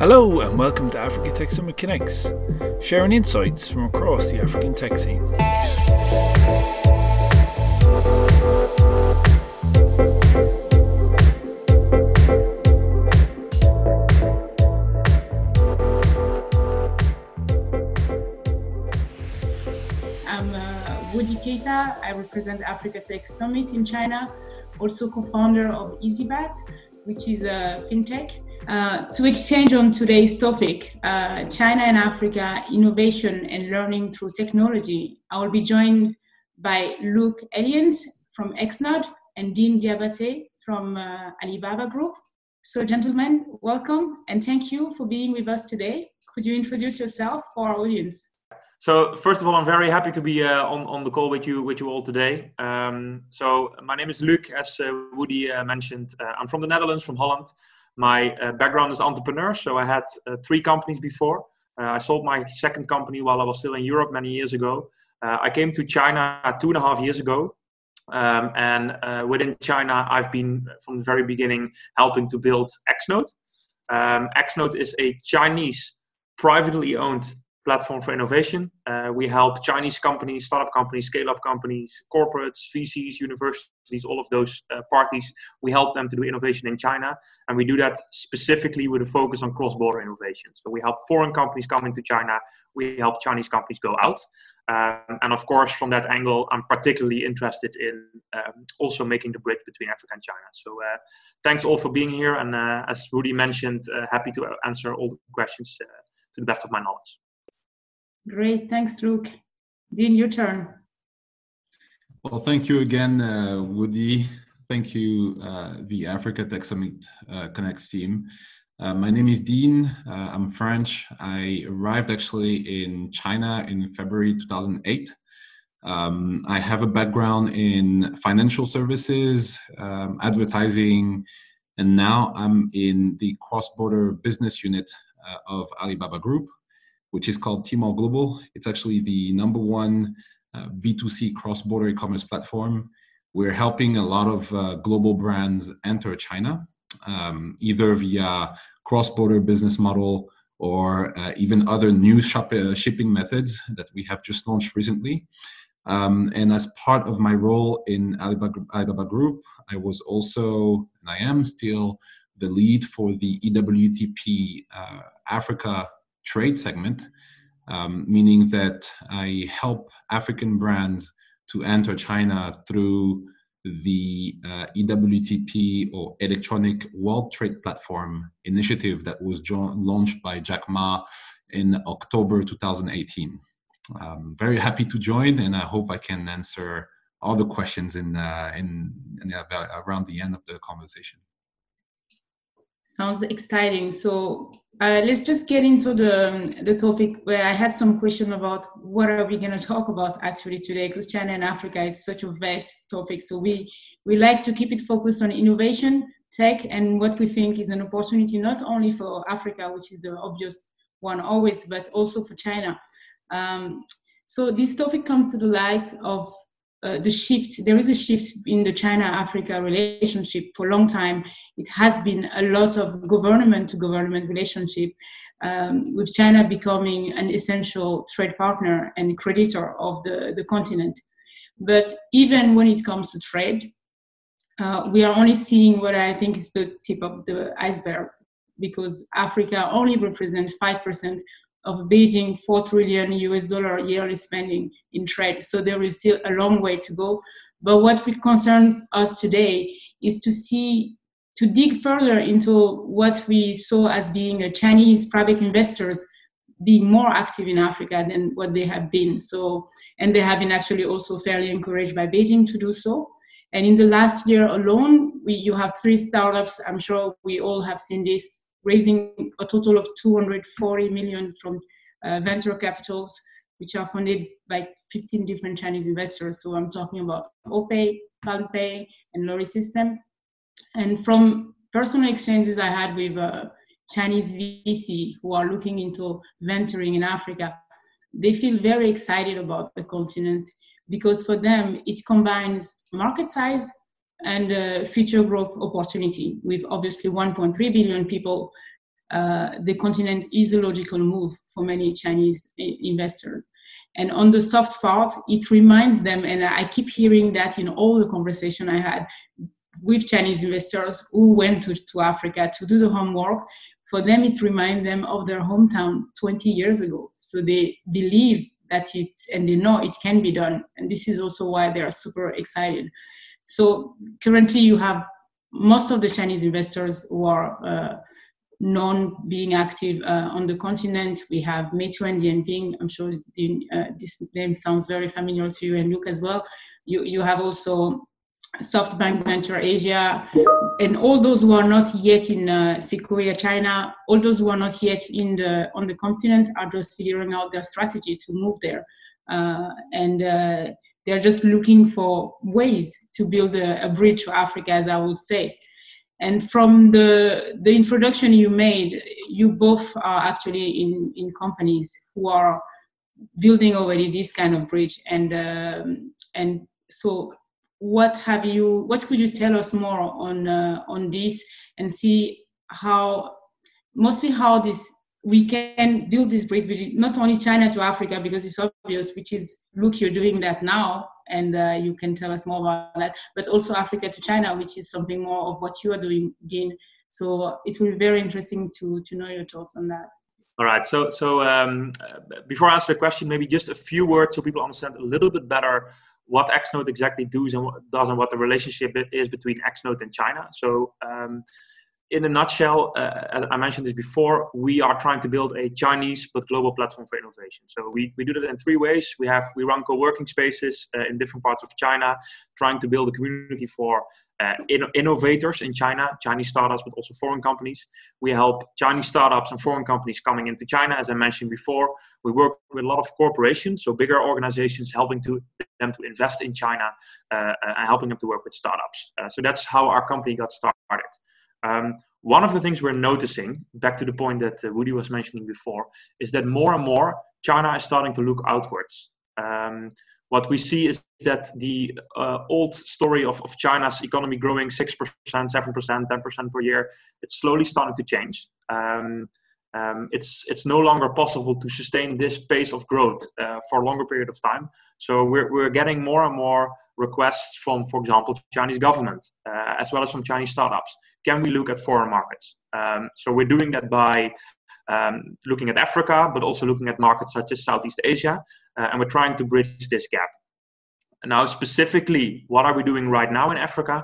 Hello and welcome to Africa Tech Summit Connects, sharing insights from across the African tech scene. I'm uh, Woody Keita. I represent Africa Tech Summit in China, also co-founder of EasyBat, which is a fintech. Uh, to exchange on today's topic, uh, China and Africa, innovation and learning through technology. I will be joined by Luke Eliens from Xnode and Dean Diabate from uh, Alibaba Group. So gentlemen, welcome and thank you for being with us today. Could you introduce yourself for our audience? So first of all, I'm very happy to be uh, on, on the call with you with you all today. Um, so my name is Luc, as uh, Woody uh, mentioned. Uh, I'm from the Netherlands, from Holland. My uh, background is entrepreneur, so I had uh, three companies before. I sold my second company while I was still in Europe many years ago. I came to China two and a half years ago, um, and within China, I've been from the very beginning helping to build Xnode. Um, Xnode is a Chinese privately owned platform for innovation. Uh, we help Chinese companies, startup companies, scale up companies, corporates, VCs, universities, all of those uh, parties. We help them to do innovation in China. And we do that specifically with a focus on cross border innovation. So we help foreign companies come into China, we help Chinese companies go out. Um, and of course, from that angle, I'm particularly interested in um, also making the bridge between Africa and China. So, uh, thanks all for being here. And uh, as Woody mentioned, uh, happy to answer all the questions uh, to the best of my knowledge. Great, thanks, Luke. Dean, your turn. Well, thank you again, uh, Woody. Thank you, uh, the Africa Tech Summit uh, Connects team. Uh, my name is Dean. Uh, I'm French. I arrived actually in China in February 2008. Um, I have a background in financial services, um, advertising, and now I'm in the cross border business unit uh, of Alibaba Group which is called Tmall Global. It's actually the number one uh, B2C cross-border e-commerce platform. We're helping a lot of uh, global brands enter China, um, either via cross-border business model or uh, even other new shop, uh, shipping methods that we have just launched recently. Um, and as part of my role in Alibaba, Alibaba Group, I was also, and I am still, the lead for the EWTP uh, Africa trade segment, um, meaning that I help African brands to enter China through the uh, EWTP or Electronic World Trade Platform initiative that was jo- launched by Jack Ma in October 2018. I'm very happy to join, and I hope I can answer all the questions in, uh, in, in uh, around the end of the conversation. Sounds exciting. So uh, let's just get into the the topic where I had some question about what are we going to talk about actually today because China and Africa is such a vast topic. So we we like to keep it focused on innovation, tech, and what we think is an opportunity not only for Africa, which is the obvious one always, but also for China. Um, so this topic comes to the light of uh, the shift there is a shift in the china africa relationship. For a long time it has been a lot of government to government relationship um, with china becoming an essential trade partner and creditor of the, the continent. But even when it comes to trade uh, we are only seeing what i think is the tip of the iceberg because africa only represents 5% of Beijing 4 trillion US dollar yearly spending in trade. So there is still a long way to go. But what concerns us today is to see, to dig further into what we saw as being a Chinese private investors being more active in Africa than what they have been. So, and they have been actually also fairly encouraged by Beijing to do so. And in the last year alone, we, you have three startups. I'm sure we all have seen this raising a total of 240 million from uh, venture capitals, which are funded by 15 different Chinese investors. So I'm talking about OPay, PalmPay, and Lori System. And from personal exchanges I had with uh, Chinese VC who are looking into venturing in Africa, they feel very excited about the continent because for them it combines market size and uh, future growth opportunity with obviously 1.3 billion people uh, the continent is a logical move for many Chinese investors. And on the soft part, it reminds them, and I keep hearing that in all the conversation I had with Chinese investors who went to, to Africa to do the homework. For them, it reminds them of their hometown 20 years ago. So they believe that it's, and they know it can be done. And this is also why they are super excited. So currently, you have most of the Chinese investors who are uh, known being active uh, on the continent. We have Meituan and Dianping. I'm sure the, uh, this name sounds very familiar to you and Luke as well. You, you have also SoftBank Venture Asia, and all those who are not yet in uh, China, all those who are not yet in the on the continent are just figuring out their strategy to move there, uh, and uh, they're just looking for ways to build a, a bridge for Africa, as I would say. And from the the introduction you made, you both are actually in in companies who are building already this kind of bridge, and um, and so what have you what could you tell us more on uh, on this and see how mostly how this we can build this bridge between not only china to africa because it's obvious which is look you're doing that now and uh, you can tell us more about that. But also Africa to China, which is something more of what you are doing, Dean. So it will be very interesting to to know your thoughts on that. All right. So so um, before I answer the question, maybe just a few words so people understand a little bit better what Xnode exactly does and what does and what the relationship is between Xnode and China. So um, in a nutshell, uh, as I mentioned this before, we are trying to build a Chinese but global platform for innovation. So we, we do that in three ways. We have we run co-working spaces uh, in different parts of China, trying to build a community for uh, in, innovators in China, Chinese startups, but also foreign companies. We help Chinese startups and foreign companies coming into China, as I mentioned before. We work with a lot of corporations, so bigger organizations, helping to them to invest in China uh, and helping them to work with startups. Uh, so that's how our company got started. Um, one of the things we're noticing, back to the point that uh, Woody was mentioning before, is that more and more China is starting to look outwards. Um, what we see is that the uh, old story of, of China's economy growing 6%, 7%, 10% per year, it's slowly starting to change. Um, um, it's it's no longer possible to sustain this pace of growth uh, for a longer period of time. So we're we're getting more and more requests from, for example, Chinese government uh, as well as from Chinese startups. Can we look at foreign markets? Um, so we're doing that by um, looking at Africa, but also looking at markets such as Southeast Asia, uh, and we're trying to bridge this gap. Now, specifically, what are we doing right now in Africa?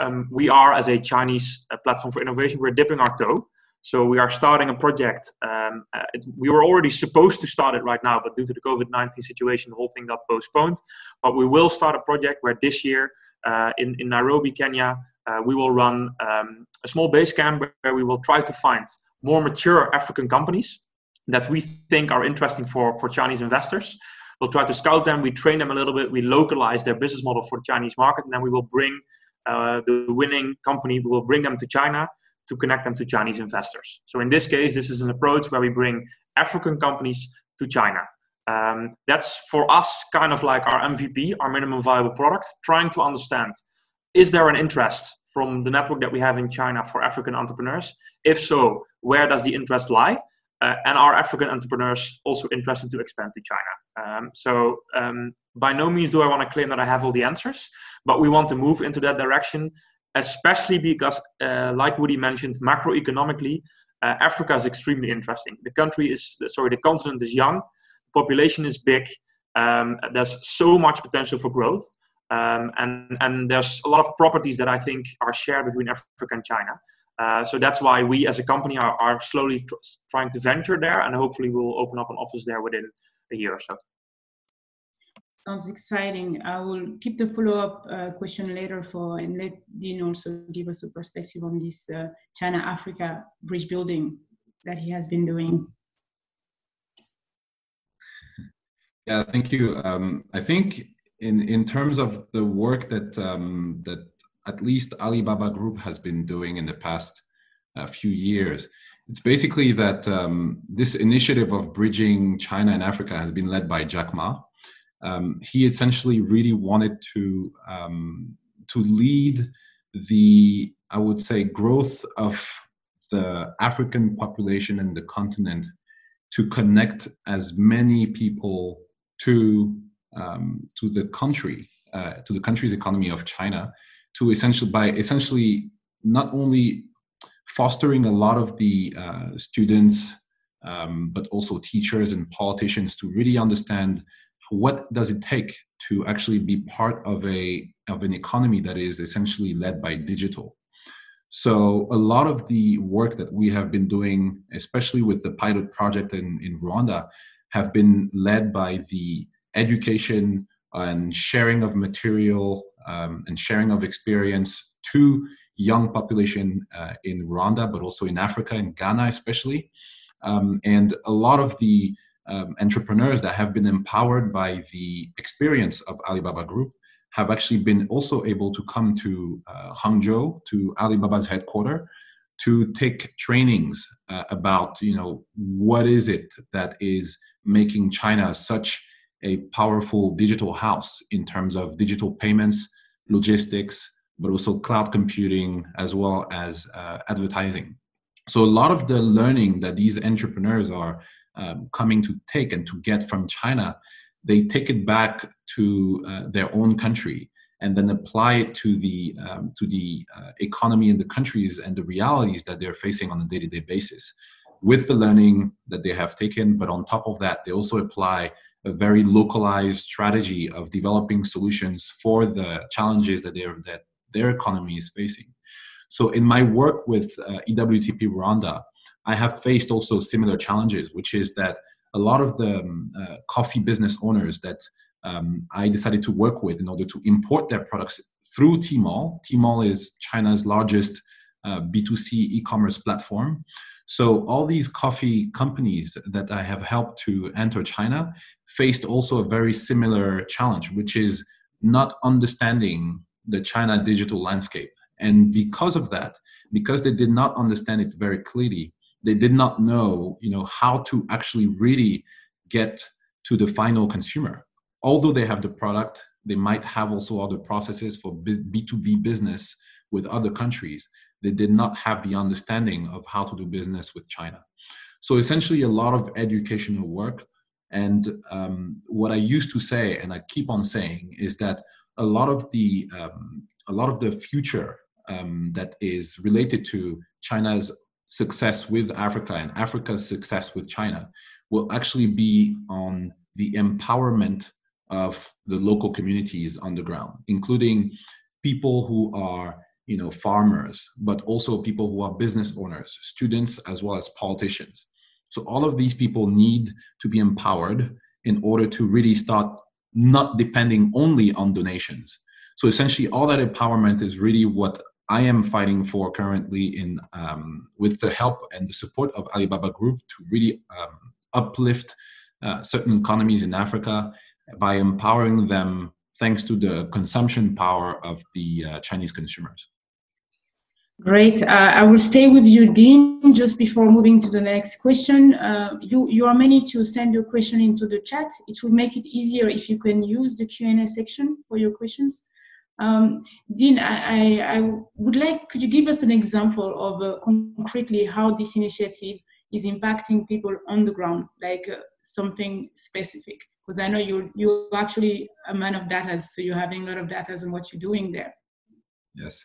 Um, we are, as a Chinese uh, platform for innovation, we're dipping our toe. So we are starting a project. Um, uh, it, we were already supposed to start it right now, but due to the COVID 19 situation, the whole thing got postponed. But we will start a project where this year uh, in, in Nairobi, Kenya, uh, we will run um, a small base camp where we will try to find more mature African companies that we think are interesting for, for Chinese investors. We'll try to scout them, we train them a little bit, we localize their business model for the Chinese market, and then we will bring uh, the winning company, we will bring them to China to connect them to Chinese investors. So in this case, this is an approach where we bring African companies to China. Um, that's for us kind of like our MVP, our minimum viable product, trying to understand is there an interest from the network that we have in China for African entrepreneurs? If so, where does the interest lie? Uh, and are African entrepreneurs also interested to expand to China? Um, so, um, by no means do I want to claim that I have all the answers, but we want to move into that direction especially because, uh, like Woody mentioned, macroeconomically, uh, Africa is extremely interesting. The country is, sorry, the continent is young, the population is big, um, there's so much potential for growth. Um, and, and there's a lot of properties that I think are shared between Africa and China. Uh, so that's why we as a company are, are slowly tr- trying to venture there and hopefully we'll open up an office there within a year or so. Sounds exciting. I will keep the follow-up uh, question later for and let Dean also give us a perspective on this uh, China-Africa bridge building that he has been doing. Yeah, thank you. Um, I think in in terms of the work that um, that at least Alibaba Group has been doing in the past uh, few years, it's basically that um, this initiative of bridging China and Africa has been led by Jack Ma um, he essentially really wanted to um, to lead the I would say growth of the African population and the continent to connect as many people to um, to the country, uh, to the country's economy of China, to essentially by essentially not only fostering a lot of the uh, students, um, but also teachers and politicians to really understand what does it take to actually be part of a of an economy that is essentially led by digital. So a lot of the work that we have been doing, especially with the pilot project in, in Rwanda, have been led by the education and sharing of material um, and sharing of experience to young population uh, in Rwanda, but also in Africa, in Ghana especially. Um, and a lot of the um, entrepreneurs that have been empowered by the experience of Alibaba Group have actually been also able to come to uh, Hangzhou, to Alibaba's headquarters, to take trainings uh, about, you know, what is it that is making China such a powerful digital house in terms of digital payments, logistics, but also cloud computing as well as uh, advertising. So a lot of the learning that these entrepreneurs are um, coming to take and to get from China, they take it back to uh, their own country and then apply it to the um, to the uh, economy in the countries and the realities that they're facing on a day-to-day basis with the learning that they have taken but on top of that they also apply a very localized strategy of developing solutions for the challenges that they that their economy is facing. So in my work with uh, EWTP Rwanda, I have faced also similar challenges, which is that a lot of the um, uh, coffee business owners that um, I decided to work with in order to import their products through Tmall. Tmall is China's largest uh, B2C e-commerce platform. So all these coffee companies that I have helped to enter China faced also a very similar challenge, which is not understanding the China digital landscape. And because of that, because they did not understand it very clearly, they did not know, you know, how to actually really get to the final consumer. Although they have the product, they might have also other processes for B2B business with other countries. They did not have the understanding of how to do business with China. So essentially, a lot of educational work. And um, what I used to say, and I keep on saying, is that a lot of the um, a lot of the future um, that is related to China's success with Africa and Africa's success with China will actually be on the empowerment of the local communities on the ground, including people who are you know farmers, but also people who are business owners, students as well as politicians. So all of these people need to be empowered in order to really start not depending only on donations. So essentially, all that empowerment is really what I am fighting for currently in um, with the help and the support of Alibaba Group to really um, uplift uh, certain economies in Africa by empowering them thanks to the consumption power of the uh, Chinese consumers. Great. Uh, I will stay with you, Dean, just before moving to the next question. Uh, you, you are many to send your question into the chat. It will make it easier if you can use the Q&A section for your questions. Um, Dean, I, I, I, would like, could you give us an example of uh, concretely how this initiative is impacting people on the ground, like uh, something specific? Because I know you're, you're actually a man of data, so you're having a lot of data on what you're doing there. Yes.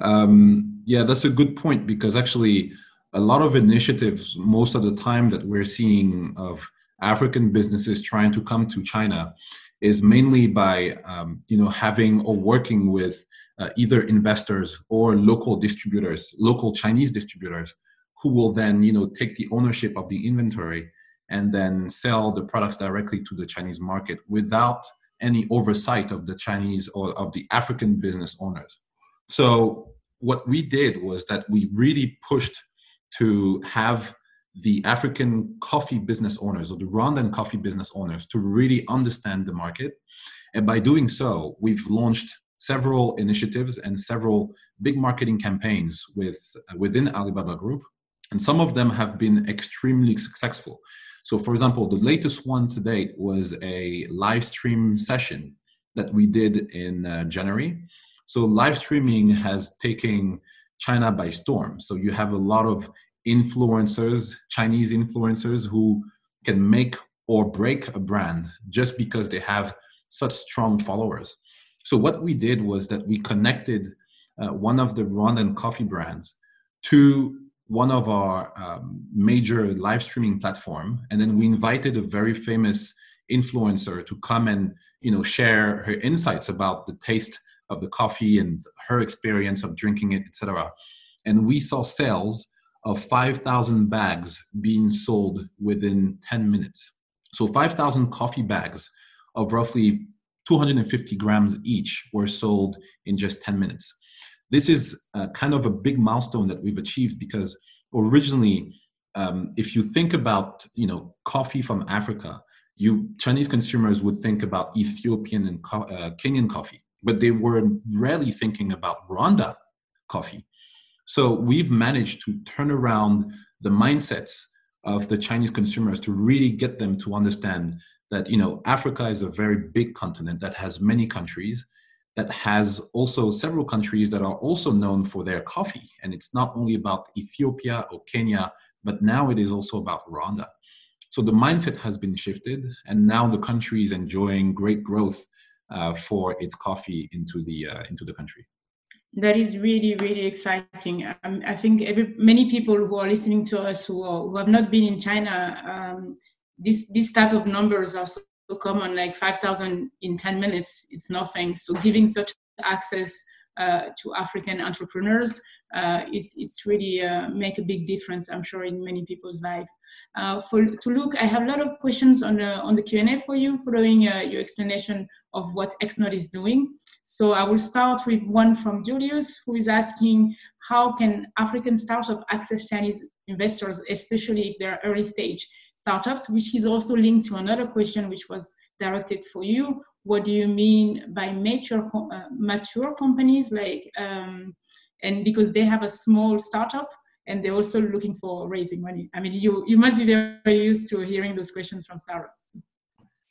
Um, yeah, that's a good point because actually, a lot of initiatives, most of the time that we're seeing of African businesses trying to come to China, is mainly by um, you know having or working with uh, either investors or local distributors, local Chinese distributors, who will then you know take the ownership of the inventory and then sell the products directly to the Chinese market without any oversight of the Chinese or of the African business owners. So what we did was that we really pushed to have the African coffee business owners or the Rwandan coffee business owners to really understand the market. And by doing so, we've launched several initiatives and several big marketing campaigns with within Alibaba Group, and some of them have been extremely successful. So, for example, the latest one to date was a live stream session that we did in uh, January, so live streaming has taken China by storm. So you have a lot of influencers, Chinese influencers, who can make or break a brand just because they have such strong followers. So what we did was that we connected uh, one of the Rwandan coffee brands to one of our um, major live streaming platform, and then we invited a very famous influencer to come and you know share her insights about the taste of the coffee and her experience of drinking it, etc. And we saw sales of 5,000 bags being sold within 10 minutes. So 5,000 coffee bags of roughly 250 grams each were sold in just 10 minutes. This is uh, kind of a big milestone that we've achieved because originally, um, if you think about you know coffee from Africa, you Chinese consumers would think about Ethiopian and uh, Kenyan coffee, but they were rarely thinking about Rwanda coffee. So we've managed to turn around the mindsets of the Chinese consumers to really get them to understand that you know Africa is a very big continent that has many countries that has also several countries that are also known for their coffee and it's not only about Ethiopia or Kenya but now it is also about Rwanda. So the mindset has been shifted and now the country is enjoying great growth uh, for its coffee into the uh, into the country that is really really exciting. Um, i think every, many people who are listening to us who, are, who have not been in china um, this this type of numbers are so, common like 5000 in 10 minutes it's nothing. So giving such access uh, to african entrepreneurs uh, it's, it's really uh, make a big difference i'm sure in many people's life. Uh, for to look i have a lot of questions on the on the q&a for you following uh, your explanation of what xnode is doing so I will start with one from Julius, who is asking how can African startups access Chinese investors, especially if they're early stage startups, which is also linked to another question which was directed for you. What do you mean by mature, uh, mature companies like, um, and because they have a small startup and they're also looking for raising money. I mean, you, you must be very used to hearing those questions from startups.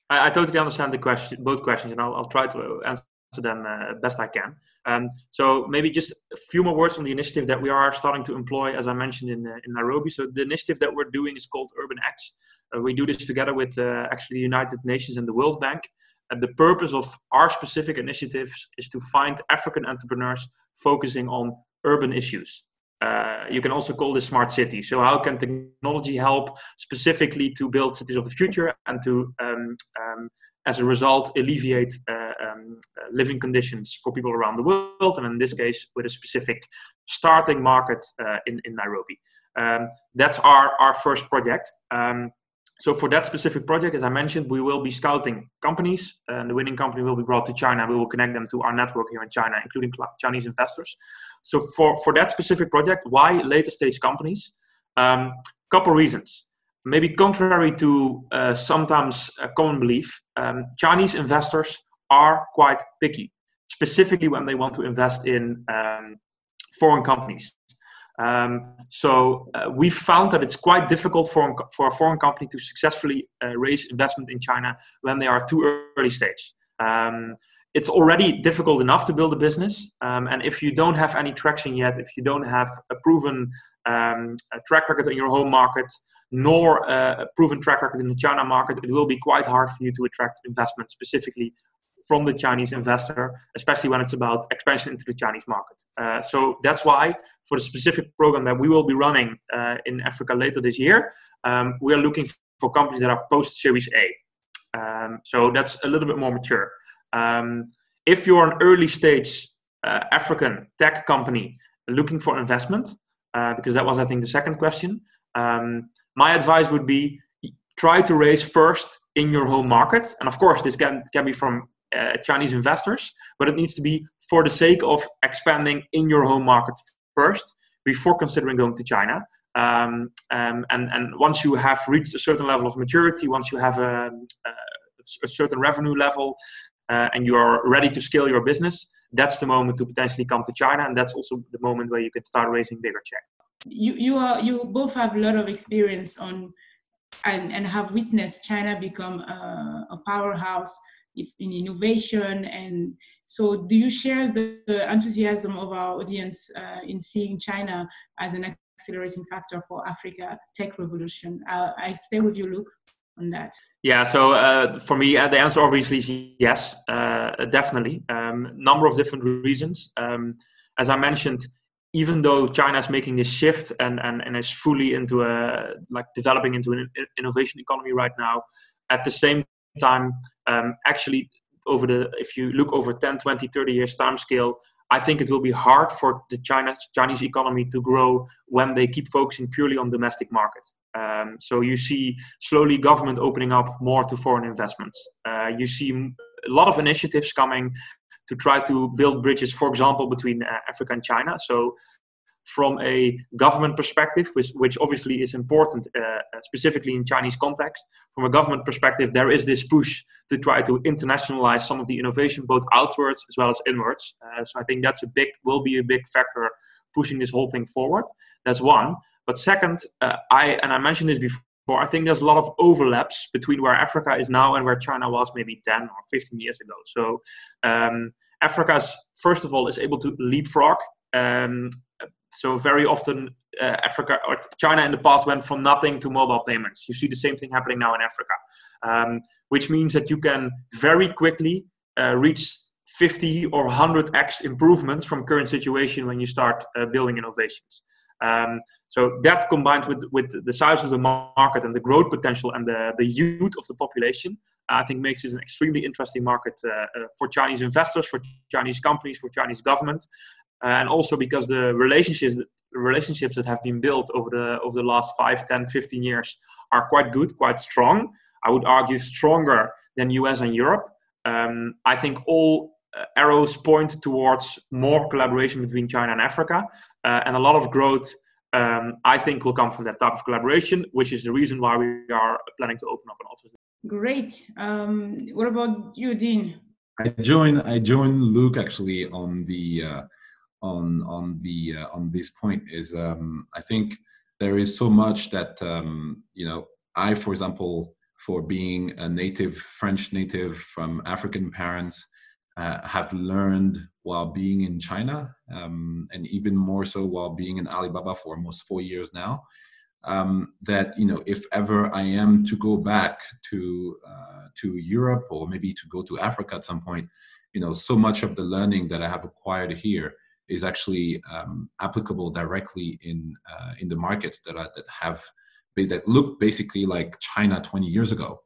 I, I totally understand the question, both questions, and I'll, I'll try to answer to them uh, best I can. Um, so maybe just a few more words on the initiative that we are starting to employ, as I mentioned in, uh, in Nairobi. So the initiative that we're doing is called Urban X. Uh, we do this together with uh, actually the United Nations and the World Bank. And the purpose of our specific initiatives is to find African entrepreneurs focusing on urban issues. Uh, you can also call this smart city. So, how can technology help specifically to build cities of the future and to, um, um, as a result, alleviate uh, um, uh, living conditions for people around the world, and in this case, with a specific starting market uh, in, in Nairobi. Um, that's our, our first project. Um, so for that specific project, as I mentioned, we will be scouting companies, and the winning company will be brought to China. We will connect them to our network here in China, including Chinese investors. So for, for that specific project, why later stage companies? Um, couple reasons. Maybe contrary to uh, sometimes a common belief, um, Chinese investors are quite picky, specifically when they want to invest in um, foreign companies. Um, so uh, we found that it's quite difficult for, for a foreign company to successfully uh, raise investment in China when they are too early stage. Um, it's already difficult enough to build a business, um, and if you don't have any traction yet, if you don't have a proven um, track record in your home market, nor a proven track record in the China market, it will be quite hard for you to attract investment, specifically from the Chinese investor, especially when it's about expansion into the Chinese market. Uh, so that's why, for the specific program that we will be running uh, in Africa later this year, um, we are looking for companies that are post Series A. Um, so that's a little bit more mature. Um, if you're an early stage uh, African tech company looking for investment, uh, because that was, I think, the second question, um, my advice would be try to raise first in your home market. And of course, this can, can be from uh, Chinese investors, but it needs to be for the sake of expanding in your home market first before considering going to China. Um, um, and, and once you have reached a certain level of maturity, once you have a, a, a certain revenue level, uh, and you are ready to scale your business, that's the moment to potentially come to China, and that's also the moment where you can start raising bigger check. You you are you both have a lot of experience on and, and have witnessed China become a, a powerhouse in innovation and So, do you share the, the enthusiasm of our audience uh, in seeing China as an accelerating factor for Africa tech revolution? Uh, I stay with you, Luke, on that. Yeah, so uh, for me, uh, the answer obviously is yes, uh, definitely. Um, number of different reasons. Um, as I mentioned, even though China is making this shift and, and, and is fully into a like developing into an innovation economy right now, at the same time, um, actually over the if you look over 10, 20, 30 years time scale, I think it will be hard for the China, Chinese economy to grow when they keep focusing purely on domestic market. Um, so you see slowly government opening up more to foreign investments. Uh, you see a lot of initiatives coming to try to build bridges, for example, between uh, Africa and China. So from a government perspective, which, which obviously is important, uh, uh, specifically in Chinese context, from a government perspective, there is this push to try to internationalize some of the innovation, both outwards as well as inwards. Uh, so I think that's a big, will be a big factor pushing this whole thing forward. That's one. But second, uh, I and I mentioned this before. I think there's a lot of overlaps between where Africa is now and where China was maybe 10 or 15 years ago. So um, Africa's first of all is able to leapfrog. Um, so very often, uh, Africa or China in the past went from nothing to mobile payments. You see the same thing happening now in Africa, um, which means that you can very quickly uh, reach 50 or 100x improvements from current situation when you start uh, building innovations. Um, so that combined with with the size of the market and the growth potential and the, the youth of the population, I think makes it an extremely interesting market uh, uh, for Chinese investors, for Chinese companies, for Chinese government, uh, and also because the relationships relationships that have been built over the over the last 5 10 15 years are quite good quite strong. I would argue stronger than us and europe. Um, i think all uh, arrows point towards more collaboration between china and africa uh, and a lot of growth um, i think will come from that type of collaboration which is the reason why we are planning to open up an office great um, what about you dean i join i join luke actually on the uh, on on the uh, on this point is um, I think there is so much that um, you know I, for example, for being a native French native from African parents, uh, have learned while being in China, um, and even more so while being in Alibaba for almost four years now. Um, that you know, if ever I am to go back to uh, to Europe or maybe to go to Africa at some point, you know, so much of the learning that I have acquired here is actually um, applicable directly in uh, in the markets that are, that have that look basically like China 20 years ago.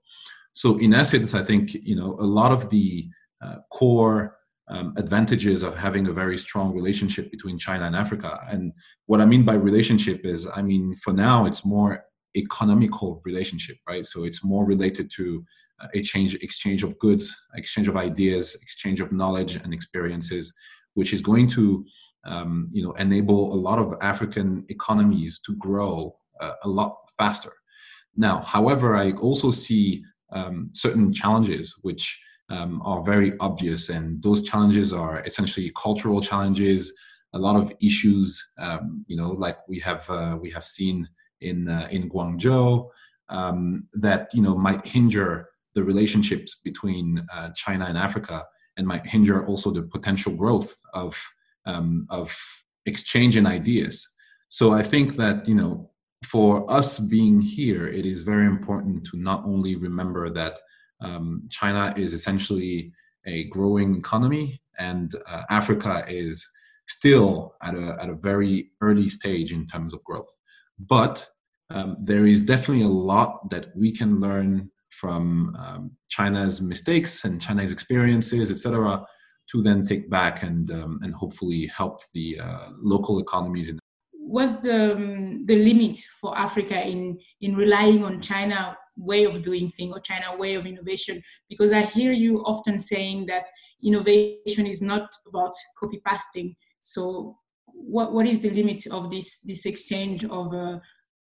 So in essence, I think you know a lot of the uh, core um, advantages of having a very strong relationship between China and Africa. And what I mean by relationship is, I mean for now it's more economical relationship, right? So it's more related to uh, exchange exchange of goods, exchange of ideas, exchange of knowledge and experiences, which is going to um, you know enable a lot of African economies to grow uh, a lot faster. Now, however, I also see um, certain challenges which um, are very obvious, and those challenges are essentially cultural challenges. A lot of issues, um, you know, like we have uh, we have seen in uh, in Guangzhou, um, that you know might hinder the relationships between uh, China and Africa and might hinder also the potential growth of um, of exchanging ideas. So I think that you know, for us being here, it is very important to not only remember that um, China is essentially a growing economy, and uh, Africa is still at a at a very early stage in terms of growth. But um, there is definitely a lot that we can learn from um, China's mistakes and China's experiences, etc., to then take back and um, and hopefully help the uh, local economies. In- What's the um, the limit for Africa in in relying on China way of doing things or China way of innovation? Because I hear you often saying that innovation is not about copy pasting. So what what is the limit of this this exchange of uh,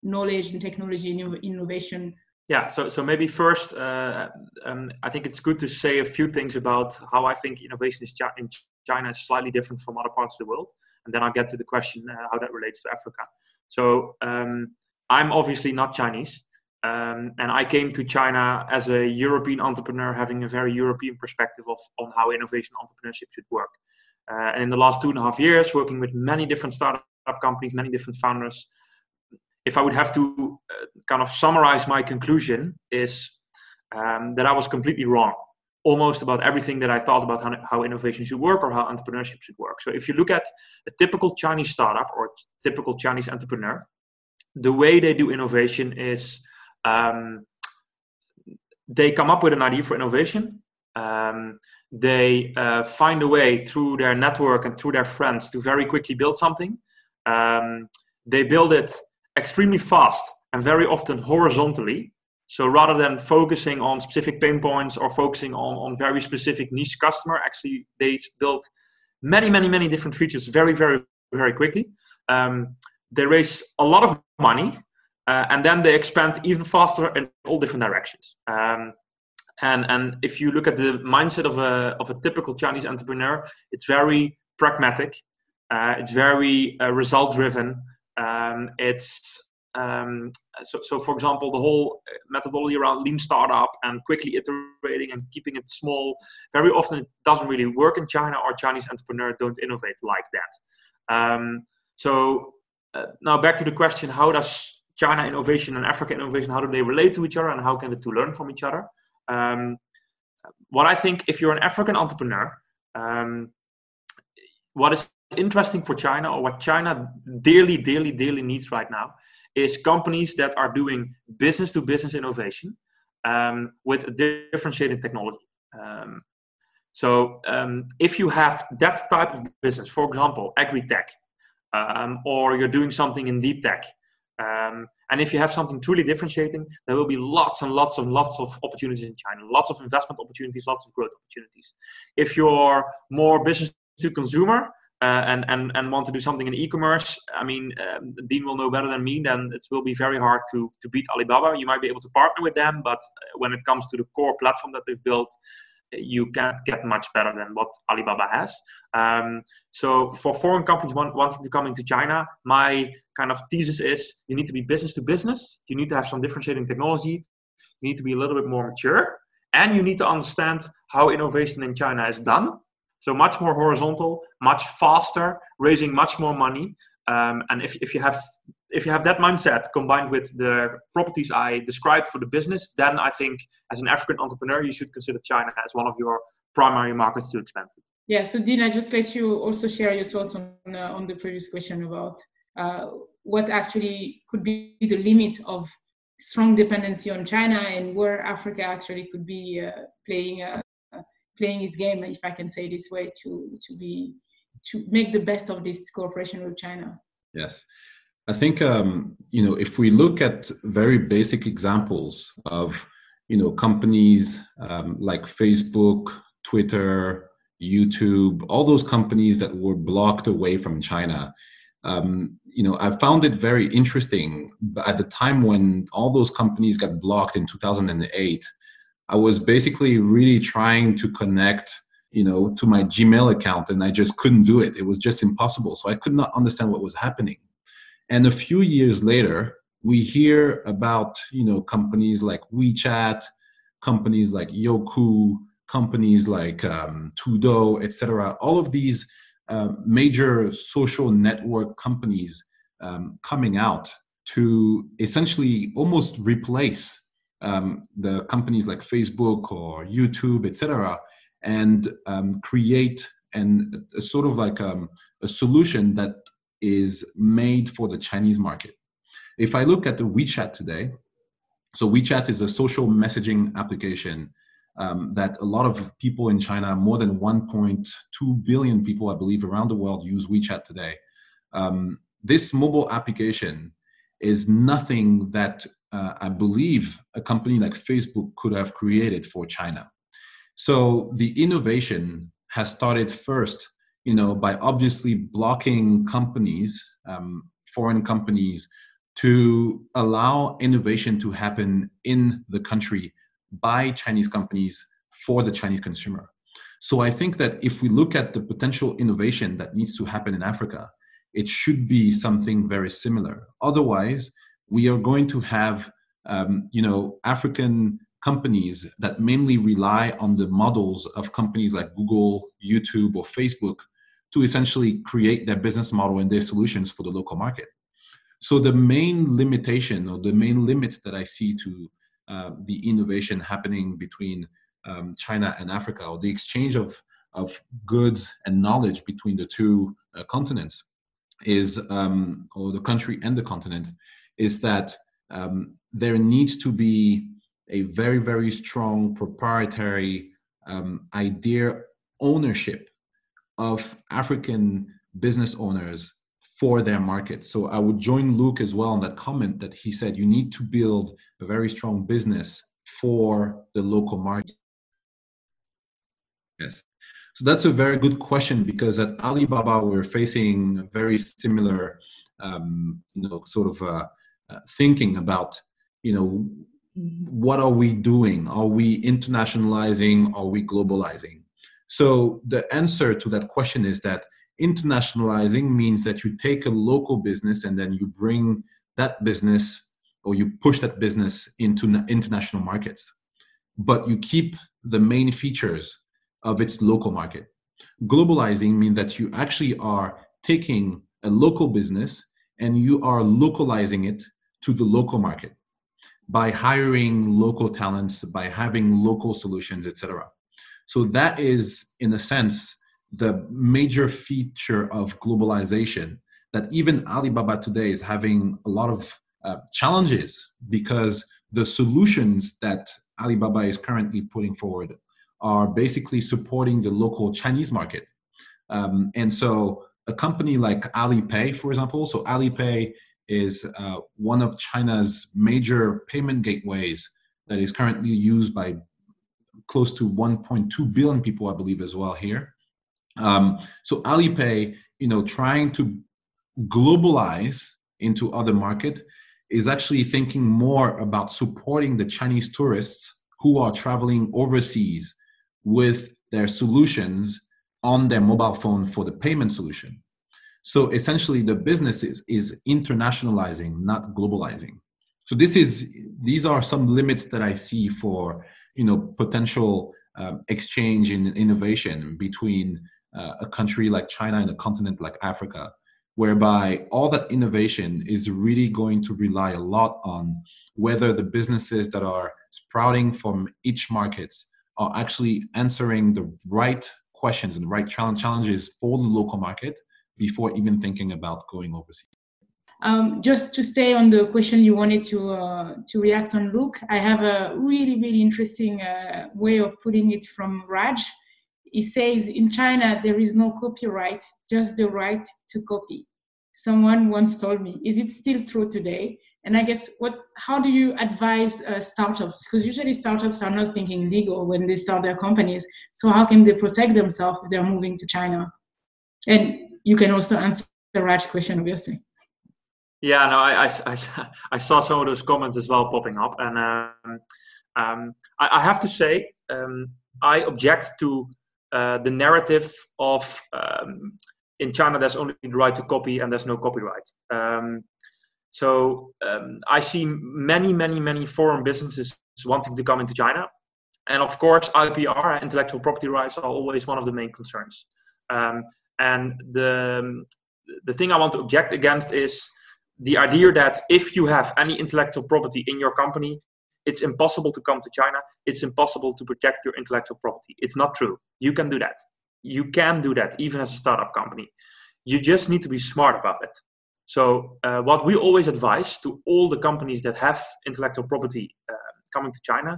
knowledge and technology and innovation yeah, so so maybe first, uh, um, I think it's good to say a few things about how I think innovation is in China is slightly different from other parts of the world, and then I'll get to the question uh, how that relates to Africa. So um, I'm obviously not Chinese, Um, and I came to China as a European entrepreneur, having a very European perspective of on how innovation entrepreneurship should work. Uh, and in the last two and a half years, working with many different startup companies, many different founders, if I would have to uh, kind of summarize my conclusion, is um, that I was completely wrong almost about everything that I thought about how, how innovation should work or how entrepreneurship should work. So if you look at a typical Chinese startup or typical Chinese entrepreneur, the way they do innovation is um, they come up with an idea for innovation. Um, they uh, find a way through their network and through their friends to very quickly build something. Um, they build it extremely fast and very often horizontally. So rather than focusing on specific pain points or focusing on, on very specific niche customer, actually they build many, many, many different features very, very, very quickly. Um, they raise a lot of money uh, and then they expand even faster in all different directions. Um, and and if you look at the mindset of a of a typical Chinese entrepreneur, it's very pragmatic. Uh, it's very uh, result driven. Um, it's um, so, so, for example, the whole methodology around lean startup and quickly iterating and keeping it small, very often it doesn't really work in China or Chinese entrepreneurs don't innovate like that. Um, so uh, now back to the question, how does China innovation and Africa innovation, how do they relate to each other and how can the two learn from each other? Um, what I think, if you're an African entrepreneur, um, what is interesting for China or what China dearly, dearly, dearly needs right now is companies that are doing business to business innovation um, with a differentiated technology. Um, so um, if you have that type of business, for example, agri-tech, um, or you're doing something in deep tech, um, and if you have something truly differentiating, there will be lots and lots and lots of opportunities in China, lots of investment opportunities, lots of growth opportunities. If you're more business to consumer, uh, and, and, and want to do something in e-commerce, I mean, um, Dean will know better than me. Then it will be very hard to to beat Alibaba. You might be able to partner with them, but uh, when it comes to the core platform that they've built, you can't get much better than what Alibaba has. Um, so for foreign companies want, wanting to come into China, my kind of thesis is you need to be business to business. You need to have some differentiating technology. You need to be a little bit more mature, and you need to understand how innovation in China is done so much more horizontal, much faster, raising much more money. Um, and if, if you have if you have that mindset combined with the properties I described for the business, then I think as an African entrepreneur, you should consider China as one of your primary markets to expand to. Yeah. So Dina, just let you also share your thoughts on uh, on the previous question about uh, what actually could be the limit of strong dependency on China and where Africa actually could be uh, playing a, playing his game, if I can say this way, to to be to make the best of this cooperation with China. Yes, I think um, you know if we look at very basic examples of you know companies um, like Facebook, Twitter, YouTube, all those companies that were blocked away from China. Um, you know, I found it very interesting. At the time when all those companies got blocked in 2008, I was basically really trying to connect, you know, to my Gmail account and I just couldn't do it. It was just impossible. So I could not understand what was happening. And a few years later, we hear about, you know, companies like WeChat, companies like Youku, companies like um, Tudou, etc. All of these uh, major social network companies um, coming out to essentially almost replace um, the companies like Facebook or YouTube, etc., and um, create and a sort of like um, a solution that is made for the Chinese market. If I look at the WeChat today, so WeChat is a social messaging application um, that a lot of people in China, more than 1.2 billion people, I believe, around the world use WeChat today. Um, this mobile application is nothing that uh, I believe a company like Facebook could have created for China. So the innovation has started first, you know, by obviously blocking companies, um, foreign companies, to allow innovation to happen in the country by Chinese companies for the Chinese consumer. So I think that if we look at the potential innovation that needs to happen in Africa, it should be something very similar. Otherwise, we are going to have um, you know, African companies that mainly rely on the models of companies like Google, YouTube, or Facebook to essentially create their business model and their solutions for the local market. So the main limitation or the main limits that I see to uh, the innovation happening between um, China and Africa, or the exchange of of goods and knowledge between the two uh, continents, is um, or the country and the continent, is that um, there needs to be a very very strong proprietary um, idea ownership of African business owners for their market. So I would join Luke as well on that comment that he said you need to build a very strong business for the local market. Yes. So that's a very good question because at Alibaba we're facing a very similar, um, you know, sort of uh, uh, thinking about, you know, what are we doing? Are we internationalizing? Are we globalizing? So the answer to that question is that internationalizing means that you take a local business and then you bring that business or you push that business into international markets. But you keep the main features of its local market. Globalizing means that you actually are taking a local business and you are localizing it to the local market by hiring local talents by having local solutions etc so that is in a sense the major feature of globalization that even Alibaba today is having a lot of uh, challenges because the solutions that Alibaba is currently putting forward are basically supporting the local Chinese market. Um, and so a company like Alipay, for example, so Alipay is uh, one of China's major payment gateways that is currently used by close to 1.2 billion people, I believe, as well here. Um, so Alipay, you know, trying to globalize into other market is actually thinking more about supporting the Chinese tourists who are traveling overseas with their solutions on their mobile phone for the payment solution. So essentially the business is, is internationalizing, not globalizing. So this is these are some limits that I see for you know potential um, exchange in innovation between uh, a country like China and a continent like Africa, whereby all that innovation is really going to rely a lot on whether the businesses that are sprouting from each market are actually answering the right questions and the right challenges for the local market before even thinking about going overseas. Um, just to stay on the question you wanted to uh, to react on, Luke, I have a really really interesting uh, way of putting it from Raj he says in China there is no copyright, just the right to copy. Someone once told me, is it still true today? And I guess what, how do you advise uh, startups? Because usually startups are not thinking legal when they start their companies. So how can they protect themselves if they're moving to China? And you can also answer the right question, obviously. Yeah, no, I, I, I, I, saw some of those comments as well popping up, and um, um, I, I, have to say um, I object to uh, the narrative of um, in China there's only the right to copy and there's no copyright. Um, so um, I see many, many, many foreign businesses wanting to come into China, and of course IPR, intellectual property rights, are always one of the main concerns. And the the thing I want to object against is the idea that if you have any intellectual property in your company, it's impossible to come to China. It's impossible to protect your intellectual property. It's not true. You can do that. You can do that even as a startup company. You just need to be smart about it. So, uh, what we always advise to all the companies that have intellectual property uh, coming to China,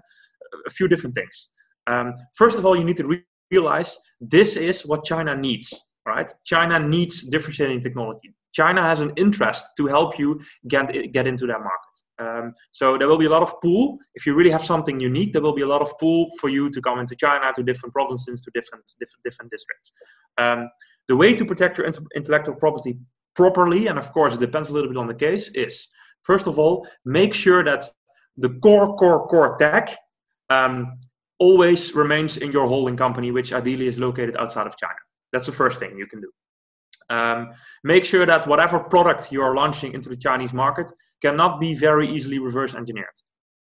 a few different things. Um, first of all, you need to re- realize this is what China needs, right? China needs differentiating technology. China has an interest to help you get, get into that market. Um, so there will be a lot of pool. If you really have something unique, there will be a lot of pool for you to come into China, to different provinces, to different different, different districts. Um, the way to protect your intellectual property properly, and of course it depends a little bit on the case, is first of all make sure that the core core core tech um, always remains in your holding company, which ideally is located outside of China. That's the first thing you can do. Um, make sure that whatever product you are launching into the Chinese market cannot be very easily reverse engineered.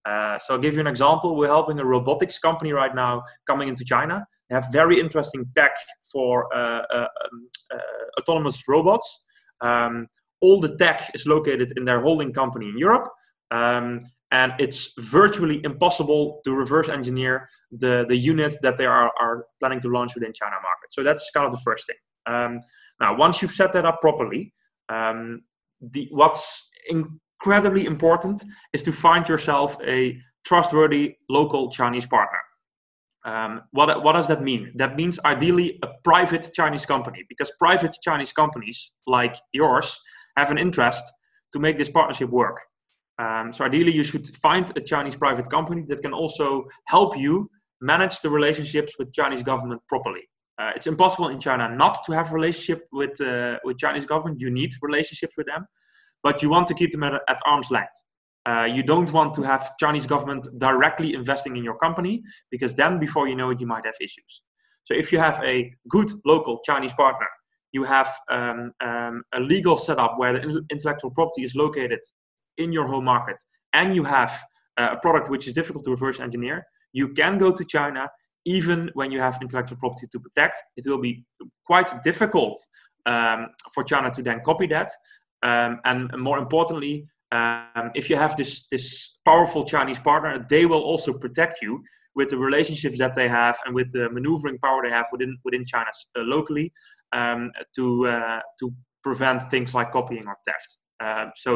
Uh, so I'll give you an example. We're helping a robotics company right now coming into China. They have very interesting tech for uh, uh, um, uh autonomous robots. Um, all the tech is located in their holding company in Europe. Um, and it's virtually impossible to reverse engineer the, the units that they are, are planning to launch within China market. So that's kind of the first thing. Um, now, once you've set that up properly, um, the, what's incredibly important is to find yourself a trustworthy local Chinese partner. Um, what, what does that mean? That means ideally a private Chinese company, because private Chinese companies like yours have an interest to make this partnership work. Um, so ideally, you should find a Chinese private company that can also help you manage the relationships with Chinese government properly. Uh, it's impossible in China not to have relationship with uh, with Chinese government. You need relationships with them, but you want to keep them at, at arm's length. Uh, you don't want to have Chinese government directly investing in your company because then, before you know it, you might have issues. So if you have a good local Chinese partner, you have um, um, a legal setup where the intellectual property is located in your home market and you have uh, a product which is difficult to reverse engineer, you can go to China even when you have intellectual property to protect. It will be quite difficult um, for China to then copy that. Um, and more importantly, um, if you have this, this powerful Chinese partner, they will also protect you with the relationships that they have and with the maneuvering power they have within within China uh, locally um, to uh, to prevent things like copying or theft. Uh, so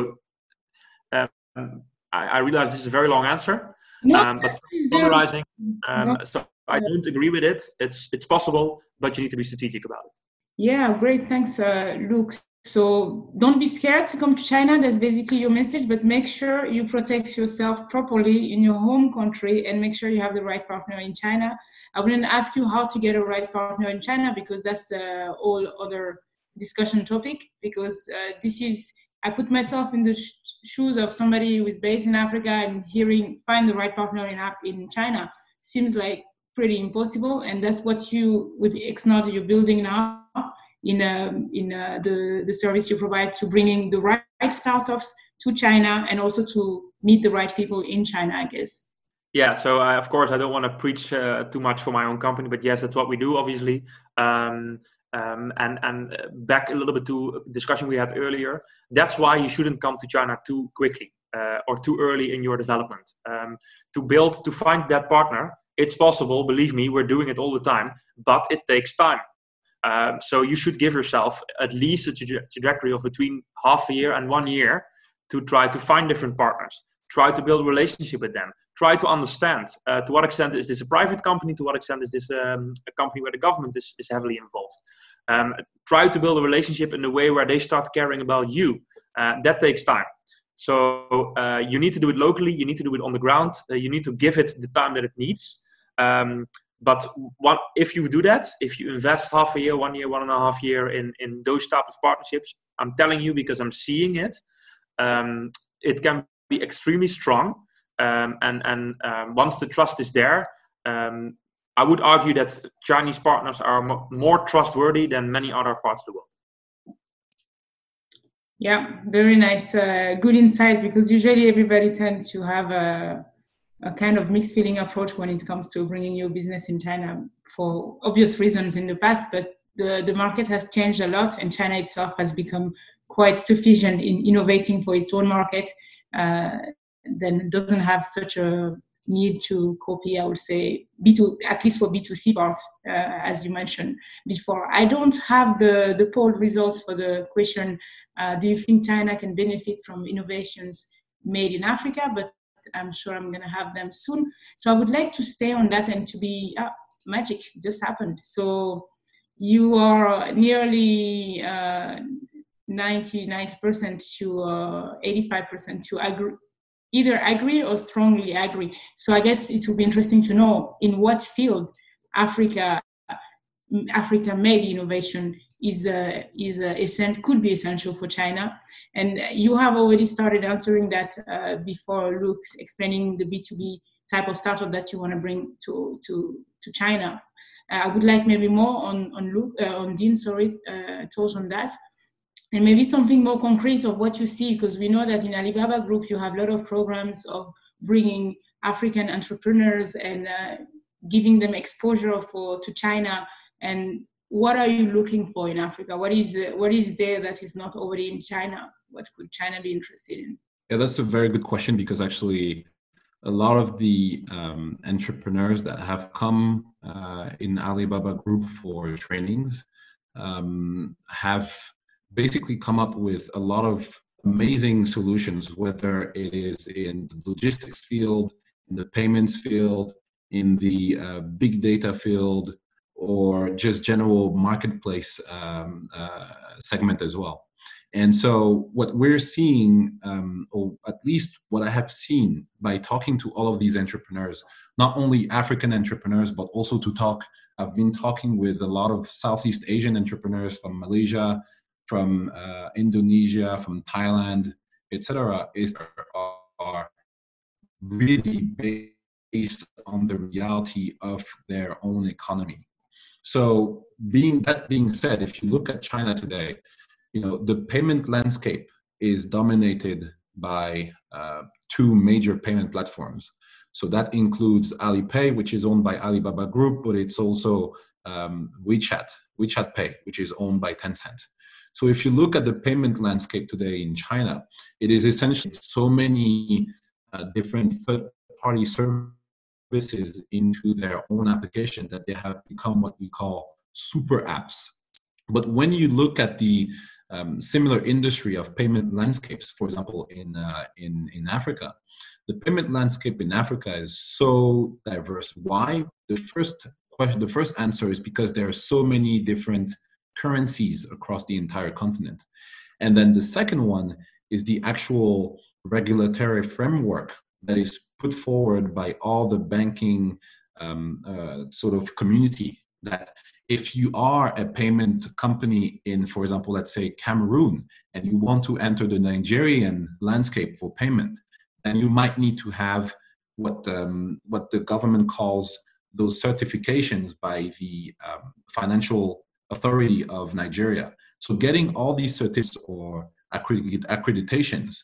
um, I, I, realize this is a very long answer, no, um, but summarizing, um, so I don't agree with it. It's it's possible, but you need to be strategic about it. Yeah, great. Thanks, uh, Luke. So don't be scared to come to China. That's basically your message, but make sure you protect yourself properly in your home country and make sure you have the right partner in China. I wouldn't ask you how to get a right partner in China because that's a uh, whole other discussion topic because uh, this is I put myself in the sh- shoes of somebody who is based in Africa and hearing find the right partner in in China seems like pretty impossible. And that's what you with XNode you're building now in um, in uh, the the service you provide to bringing the right startups to China and also to meet the right people in China, I guess. Yeah, so uh, of course I don't want to preach uh, too much for my own company, but yes, that's what we do. Obviously, um, um, and and uh, back a little bit to discussion we had earlier. That's why you shouldn't come to China too quickly uh, or too early in your development. Um, to build to find that partner, it's possible. Believe me, we're doing it all the time, but it takes time. Um, so you should give yourself at least a tra- trajectory of between half a year and one year to try to find different partners try to build relationship with them try to understand uh, to what extent is this a private company to what extent is this um, a company where the government is, is heavily involved. Um, try to build a relationship in a way where they start caring about you uh, that takes time. So uh, you need to do it locally you need to do it on the ground uh, you need to give it the time that it needs. Um, but what, if you do that if you invest half a year one year one and a half year in, in those type of partnerships i'm telling you because i'm seeing it um, it can be extremely strong. Um, and and um, once the trust is there, um, I would argue that Chinese partners are more trustworthy than many other parts of the world. Yeah, very nice, uh, good insight. Because usually everybody tends to have a, a kind of mixed feeling approach when it comes to bringing your business in China for obvious reasons in the past, but the, the market has changed a lot and China itself has become quite sufficient in innovating for its own market uh, then doesn't have such a need to copy, I would say, B2, at least for B2C part, uh, as you mentioned before. I don't have the, the poll results for the question, uh, do you think China can benefit from innovations made in Africa? But I'm sure I'm going to have them soon. So I would like to stay on that and to be, magic just happened. So you are nearly uh, 90 90% to uh, 85% to agree either agree or strongly agree. So i guess it would be interesting to know in what field africa africa made innovation is uh, is uh, essential could be essential for china. And you have already started answering that uh, before luke's explaining the b2b type of startup that you want to bring to to to china. Uh, i would like maybe more on on luke uh, on dean sorry uh, thoughts on that and maybe something more concrete of what you see because we know that in alibaba group you have a lot of programs of bringing African entrepreneurs and uh, giving them exposure for to China? And what are you looking for in Africa? What is uh, what is there that is not already in China? What could China be interested in? Yeah, that's a very good question because actually, a lot of the um, entrepreneurs that have come uh, in Alibaba Group for trainings um, have basically come up with a lot of amazing solutions, whether it is in the logistics field, in the payments field, in the uh, big data field, or just general marketplace um, uh, segment as well. And so, what we're seeing, um, or at least what I have seen by talking to all of these entrepreneurs, not only African entrepreneurs, but also to talk, I've been talking with a lot of Southeast Asian entrepreneurs from Malaysia, from uh, Indonesia, from Thailand, etc., is are really based on the reality of their own economy. So, being that being said, if you look at China today, you know the payment landscape is dominated by uh, two major payment platforms. So that includes Alipay, which is owned by Alibaba Group, but it's also um, WeChat, WeChat Pay, which is owned by Tencent. So if you look at the payment landscape today in China, it is essentially so many uh, different third-party services into their own application that they have become what we call super apps. But when you look at the um, similar industry of payment landscapes, for example, in, uh, in, in Africa, the payment landscape in Africa is so diverse. Why? The first question, the first answer is because there are so many different currencies across the entire continent. And then the second one is the actual regulatory framework that is put forward by all the banking um, uh, sort of community that if you are a payment company in, for example, let's say Cameroon, and you want to enter the Nigerian landscape for payment, then you might need to have what um, what the government calls those certifications by the um, financial authority of Nigeria. So getting all these certificates or accreditations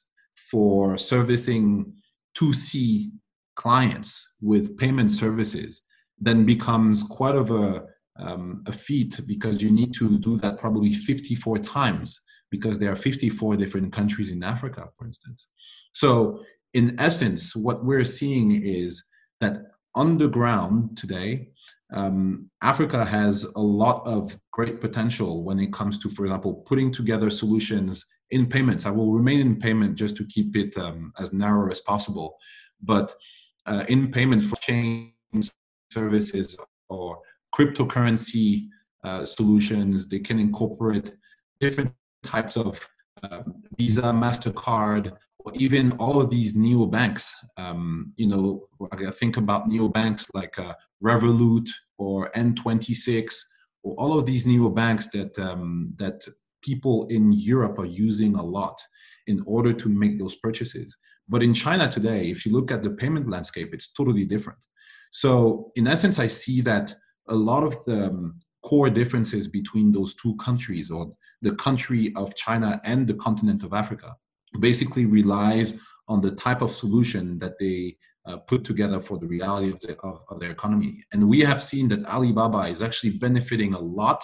for servicing 2C clients with payment services then becomes quite of a, um, a feat because you need to do that probably 54 times because there are 54 different countries in Africa, for instance. So in essence, what we're seeing is that on the ground today, um, Africa has a lot of great potential when it comes to, for example, putting together solutions in payments. I will remain in payment just to keep it um, as narrow as possible. But uh, in payment for chain services or cryptocurrency uh, solutions, they can incorporate different types of uh, Visa, MasterCard, even all of these neobanks. Um, you know, I think about neo banks like uh, Revolut or N26 or all of these neobanks that um, that people in Europe are using a lot in order to make those purchases. But in China today, if you look at the payment landscape, it's totally different. So in essence, I see that a lot of the um, core differences between those two countries or the country of China and the continent of Africa basically relies on the type of solution that they uh, put together for the reality of, the, of, of, their economy. And we have seen that Alibaba is actually benefiting a lot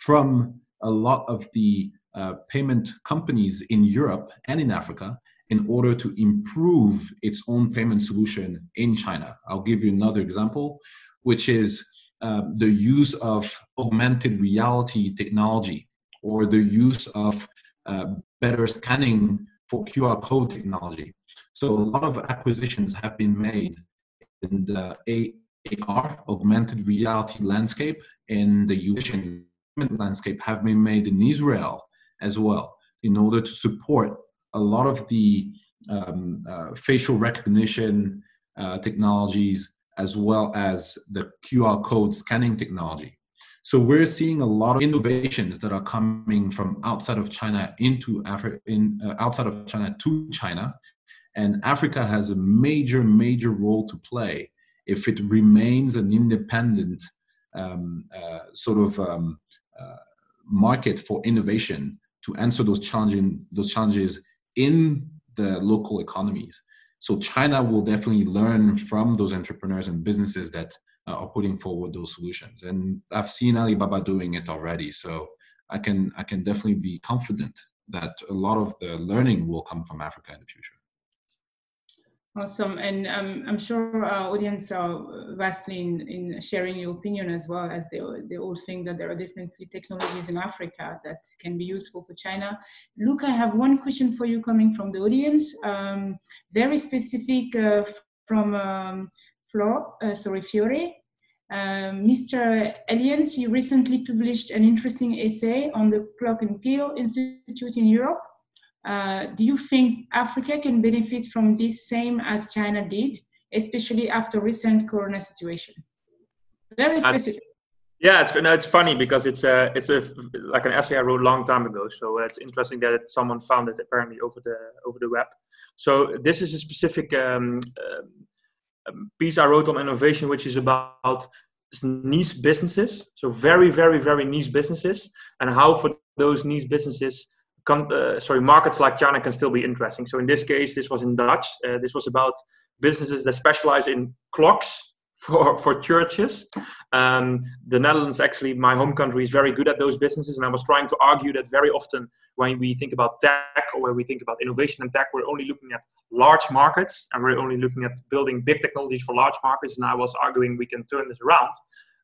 from a lot of the uh, payment companies in Europe and in Africa in order to improve its own payment solution in China. I'll give you another example, which is uh, the use of augmented reality technology or the use of uh, better scanning for QR code technology. So a lot of acquisitions have been made in the AR, augmented reality landscape, and the US landscape have been made in Israel as well in order to support a lot of the um, uh, facial recognition uh, technologies as well as the QR code scanning technology. So we're seeing a lot of innovations that are coming from outside of China into Africa, in uh, outside of China to China, and Africa has a major, major role to play if it remains an independent um, uh, sort of um, uh, market for innovation to answer those challenging those challenges in the local economies. So China will definitely learn from those entrepreneurs and businesses that uh, are putting forward those solutions. And I've seen Alibaba doing it already. So I can I can definitely be confident that a lot of the learning will come from Africa in the future. Awesome, and um, I'm sure our audience are vastly in, in sharing your opinion as well as they, they all think that there are definitely technologies in Africa that can be useful for China. Luke, I have one question for you coming from the audience, um, very specific uh, from um, Flo, uh, sorry, Fiore. Um, Mr. Elians, you recently published an interesting essay on the Clock and Peel Institute in Europe. Uh, do you think Africa can benefit from this same as China did, especially after recent Corona situation? Very specific. yeah, it's, no, it's funny because it's a, it's a, like an essay I wrote a long time ago. So it's interesting that someone found it apparently over the over the web. So this is a specific um, um, piece I wrote on innovation, which is about niche businesses. So very, very, very niche businesses, and how for those niche businesses, uh, sorry, markets like China can still be interesting. So in this case, this was in Dutch. Uh, this was about businesses that specialize in clocks for, for churches. Um, the Netherlands, actually, my home country, is very good at those businesses. And I was trying to argue that very often when we think about tech or when we think about innovation and tech, we're only looking at large markets and we're only looking at building big technologies for large markets. And I was arguing we can turn this around.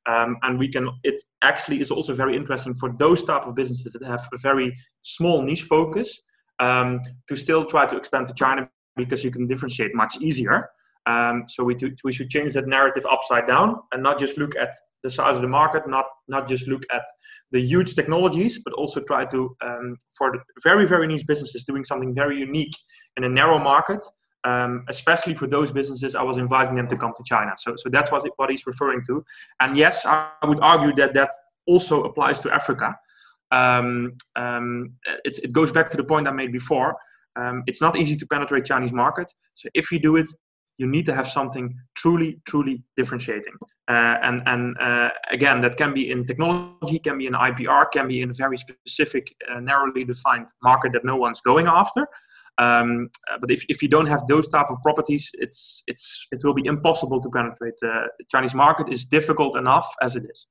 Um, and we can it actually is also very interesting for those type of businesses that have a very small niche focus um, to still try to expand to china because you can differentiate much easier um, so we, do, we should change that narrative upside down and not just look at the size of the market, not not just look at the huge technologies, but also try to um, for very very niche businesses doing something very unique in a narrow market. Um, especially for those businesses, I was inviting them to come to China. So so that's what what he's referring to. And yes, I would argue that that also applies to Africa. Um, um, it goes back to the point I made before. Um, it's not easy to penetrate Chinese market. So if you do it you need to have something truly, truly differentiating. Uh, and and uh, again, that can be in technology, can be in IPR, can be in a very specific, uh, narrowly defined market that no one's going after. Um, uh, but if, if you don't have those type of properties, it's it's it will be impossible to penetrate uh, the Chinese market. is difficult enough as it is.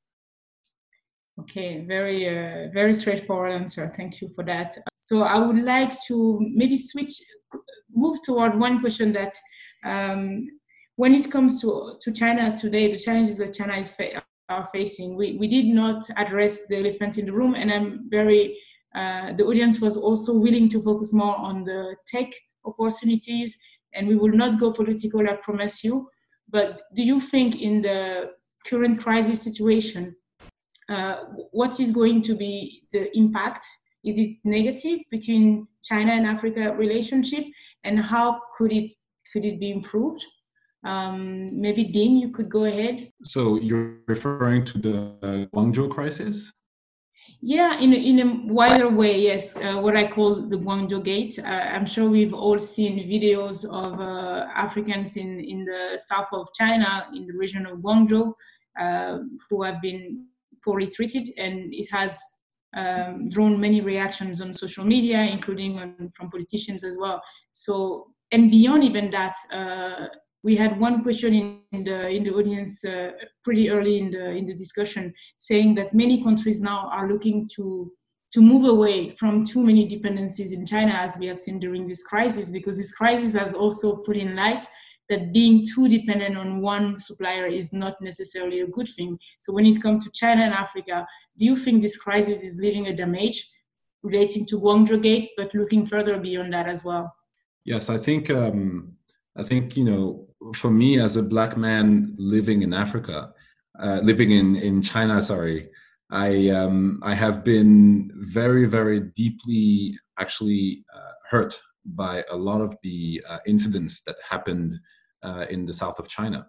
Okay, very uh, very straightforward answer. Thank you for that. So I would like to maybe switch, move toward one question that um, when it comes to, to China today, the challenges that China is fa- are facing, we, we did not address the elephant in the room, and I'm very, uh, the audience was also willing to focus more on the tech opportunities, and we will not go political, I promise you. But do you think in the current crisis situation, uh, what is going to be the impact? Is it negative between China and Africa relationship, and how could it could it be improved? Um, maybe Dean, you could go ahead. So you're referring to the Guangzhou crisis? Yeah, in a, in a wider way, yes. Uh, what I call the Guangzhou Gate. Uh, I'm sure we've all seen videos of uh, Africans in, in the south of China, in the region of Guangzhou, uh, who have been poorly treated, and it has um, drawn many reactions on social media, including on, from politicians as well. So and beyond even that, uh, we had one question in the in the audience uh, pretty early in the in the discussion, saying that many countries now are looking to to move away from too many dependencies in China, as we have seen during this crisis, because this crisis has also put in light that being too dependent on one supplier is not necessarily a good thing. So when it comes to China and Africa, do you think this crisis is leaving a damage relating to Guangzhou Gate, but looking further beyond that as well? Yes, I think um, I think you know, for me as a black man living in Africa, uh, living in in China, sorry, I um, I have been very very deeply actually uh, hurt by a lot of the uh, incidents that happened uh, in the south of China.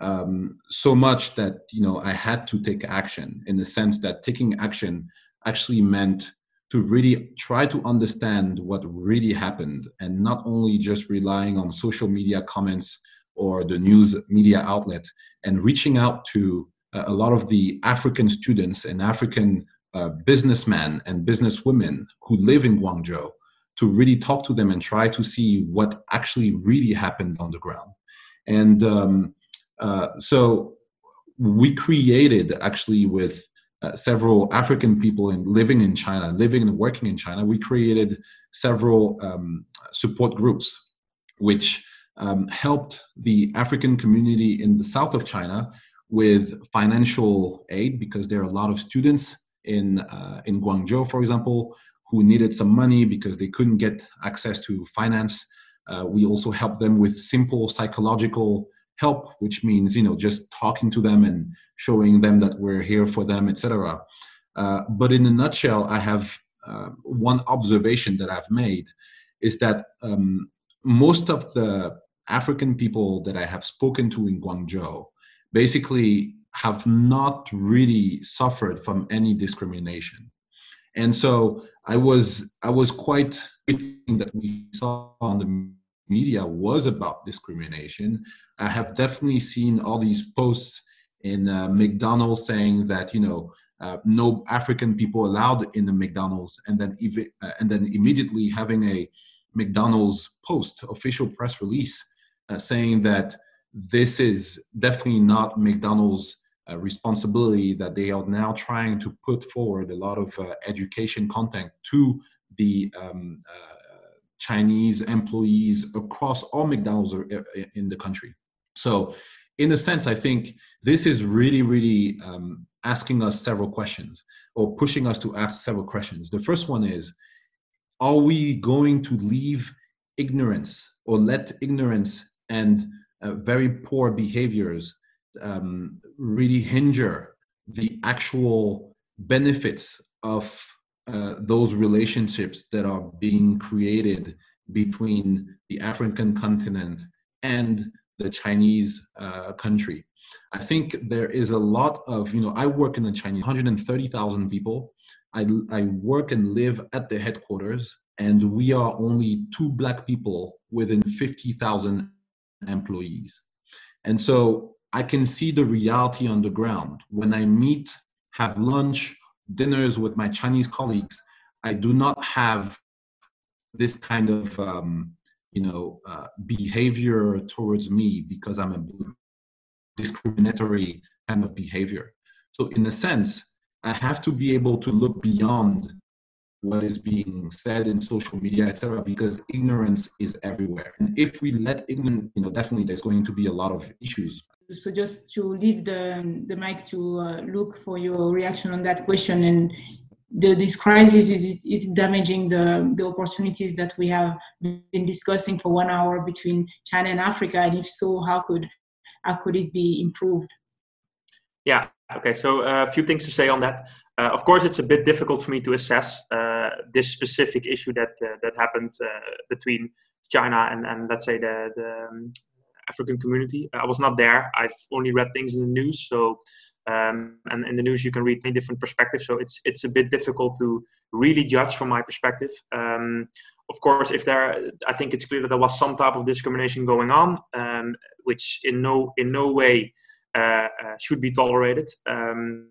Um, so much that you know I had to take action in the sense that taking action actually meant to really try to understand what really happened and not only just relying on social media comments or the news media outlet and reaching out to uh, a lot of the African students and African uh, businessmen and businesswomen who live in Guangzhou to really talk to them and try to see what actually really happened on the ground. And um, uh, so we created actually with uh, several African people in living in China, living and working in China, we created several um, support groups, which um, helped the African community in the south of China with financial aid because there are a lot of students in uh, in Guangzhou, for example, who needed some money because they couldn't get access to finance. Uh, we also helped them with simple psychological help, which means you know just talking to them and showing them that we're here for them, etc. Uh, but in a nutshell, I have uh, one observation that I've made is that um, most of the African people that I have spoken to in Guangzhou basically have not really suffered from any discrimination. And so I was I was quite that we saw on the media was about discrimination. I have definitely seen all these posts in uh, McDonald's saying that you know uh, no African people allowed in the McDonald's, and then ev- uh, and then immediately having a McDonald's post official press release uh, saying that this is definitely not McDonald's uh, responsibility that they are now trying to put forward a lot of uh, education content to the um, Chinese employees across all McDonald's in the country. So, in a sense, I think this is really, really um, asking us several questions or pushing us to ask several questions. The first one is Are we going to leave ignorance or let ignorance and uh, very poor behaviors um, really hinder the actual benefits of uh, those relationships that are being created between the African continent and the Chinese uh, country. I think there is a lot of, you know, I work in the Chinese, 130,000 people. I, I work and live at the headquarters, and we are only two black people within 50,000 employees. And so I can see the reality on the ground. When I meet, have lunch, dinners with my Chinese colleagues, I do not have this kind of um, you know uh, behavior towards me because I'm a discriminatory kind of behavior. So in a sense, I have to be able to look beyond what is being said in social media, etc., because ignorance is everywhere. And if we let ignorance, you know, definitely there's going to be a lot of issues so just to leave the, the mic to uh, Luke for your reaction on that question and the, this crisis is is damaging the, the opportunities that we have been discussing for one hour between China and Africa? And if so how could how could it be improved? Yeah. Okay. So uh, a few things to say on that. Uh, of course it's a bit difficult for me to assess uh, this specific issue that uh, that happened uh, between China and, and let's say the, the um, African community. I was not there. I've only read things in the news. So, um, and in the news you can read many different perspectives. So it's it's a bit difficult to really judge from my perspective. Um, of course, if there, I think it's clear that there was some type of discrimination going on, um, which in no in no way uh, uh, should be tolerated. Um,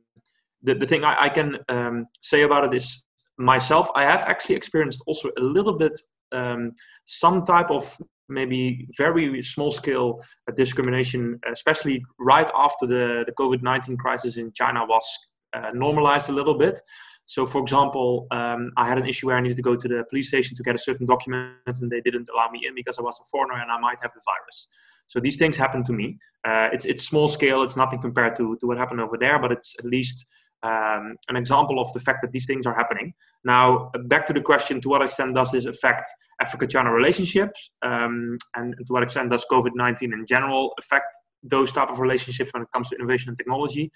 the the thing I, I can um, say about it is myself. I have actually experienced also a little bit um, some type of maybe very small scale uh, discrimination, especially right after the, the COVID 19 crisis in China was uh, normalized a little bit. So, for example, um, I had an issue where I needed to go to the police station to get a certain document, and they didn't allow me in because I was a foreigner and I might have the virus. So these things happen to me. Uh, it's it's small scale. It's nothing compared to to what happened over there, but it's at least um, an example of the fact that these things are happening. Now, back to the question: To what extent does this affect Africa-China relationships, um, and to what extent does COVID-19 in general affect those type of relationships when it comes to innovation and technology?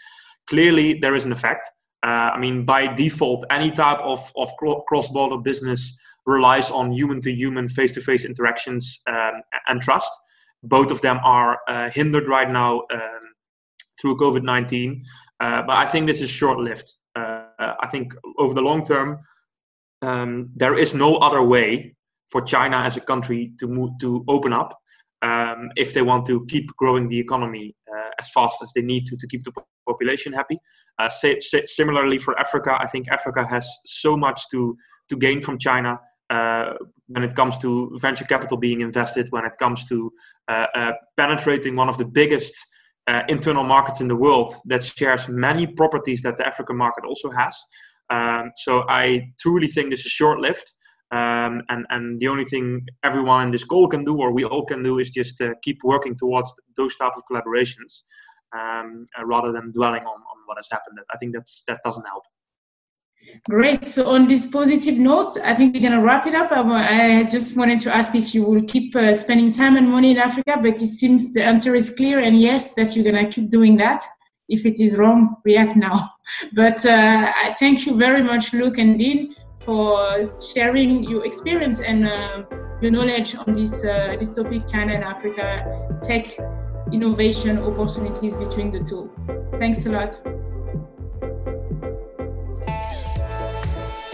Clearly, there is an effect. Uh, I mean, by default, any type of, of cross-border business relies on human-to-human, face-to-face interactions um, and trust. Both of them are uh, hindered right now um, through COVID-19. Uh, but I think this is short lived. Uh, I think over the long term, um, there is no other way for China as a country to move, to open up um, if they want to keep growing the economy uh, as fast as they need to to keep the population happy. Uh, similarly for Africa, I think Africa has so much to to gain from China. uh, when it comes to venture capital being invested, when it comes to uh, uh, penetrating one of the biggest uh, internal markets in the world that shares many properties that the African market also has. Um, so I truly think this is short lived. Um, and, and the only thing everyone in this call can do, or we all can do, is just uh, keep working towards those type of collaborations um, uh, rather than dwelling on, on what has happened. I think that's, that doesn't help. Great. So on this positive note, I think we're going to wrap it up. I, just wanted to ask if you will keep uh, spending time and money in Africa, but it seems the answer is clear and yes, that you're going to keep doing that. If it is wrong, react now. But uh, I thank you very much, Luke and Dean, for sharing your experience and uh, your knowledge on this uh, this topic, China and Africa tech innovation opportunities between the two. Thanks a lot.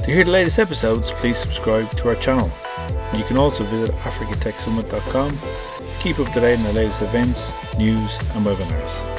To hear the latest episodes, please subscribe to our channel. You can also visit africatechsummit.com to keep up to date on the latest events, news, and webinars.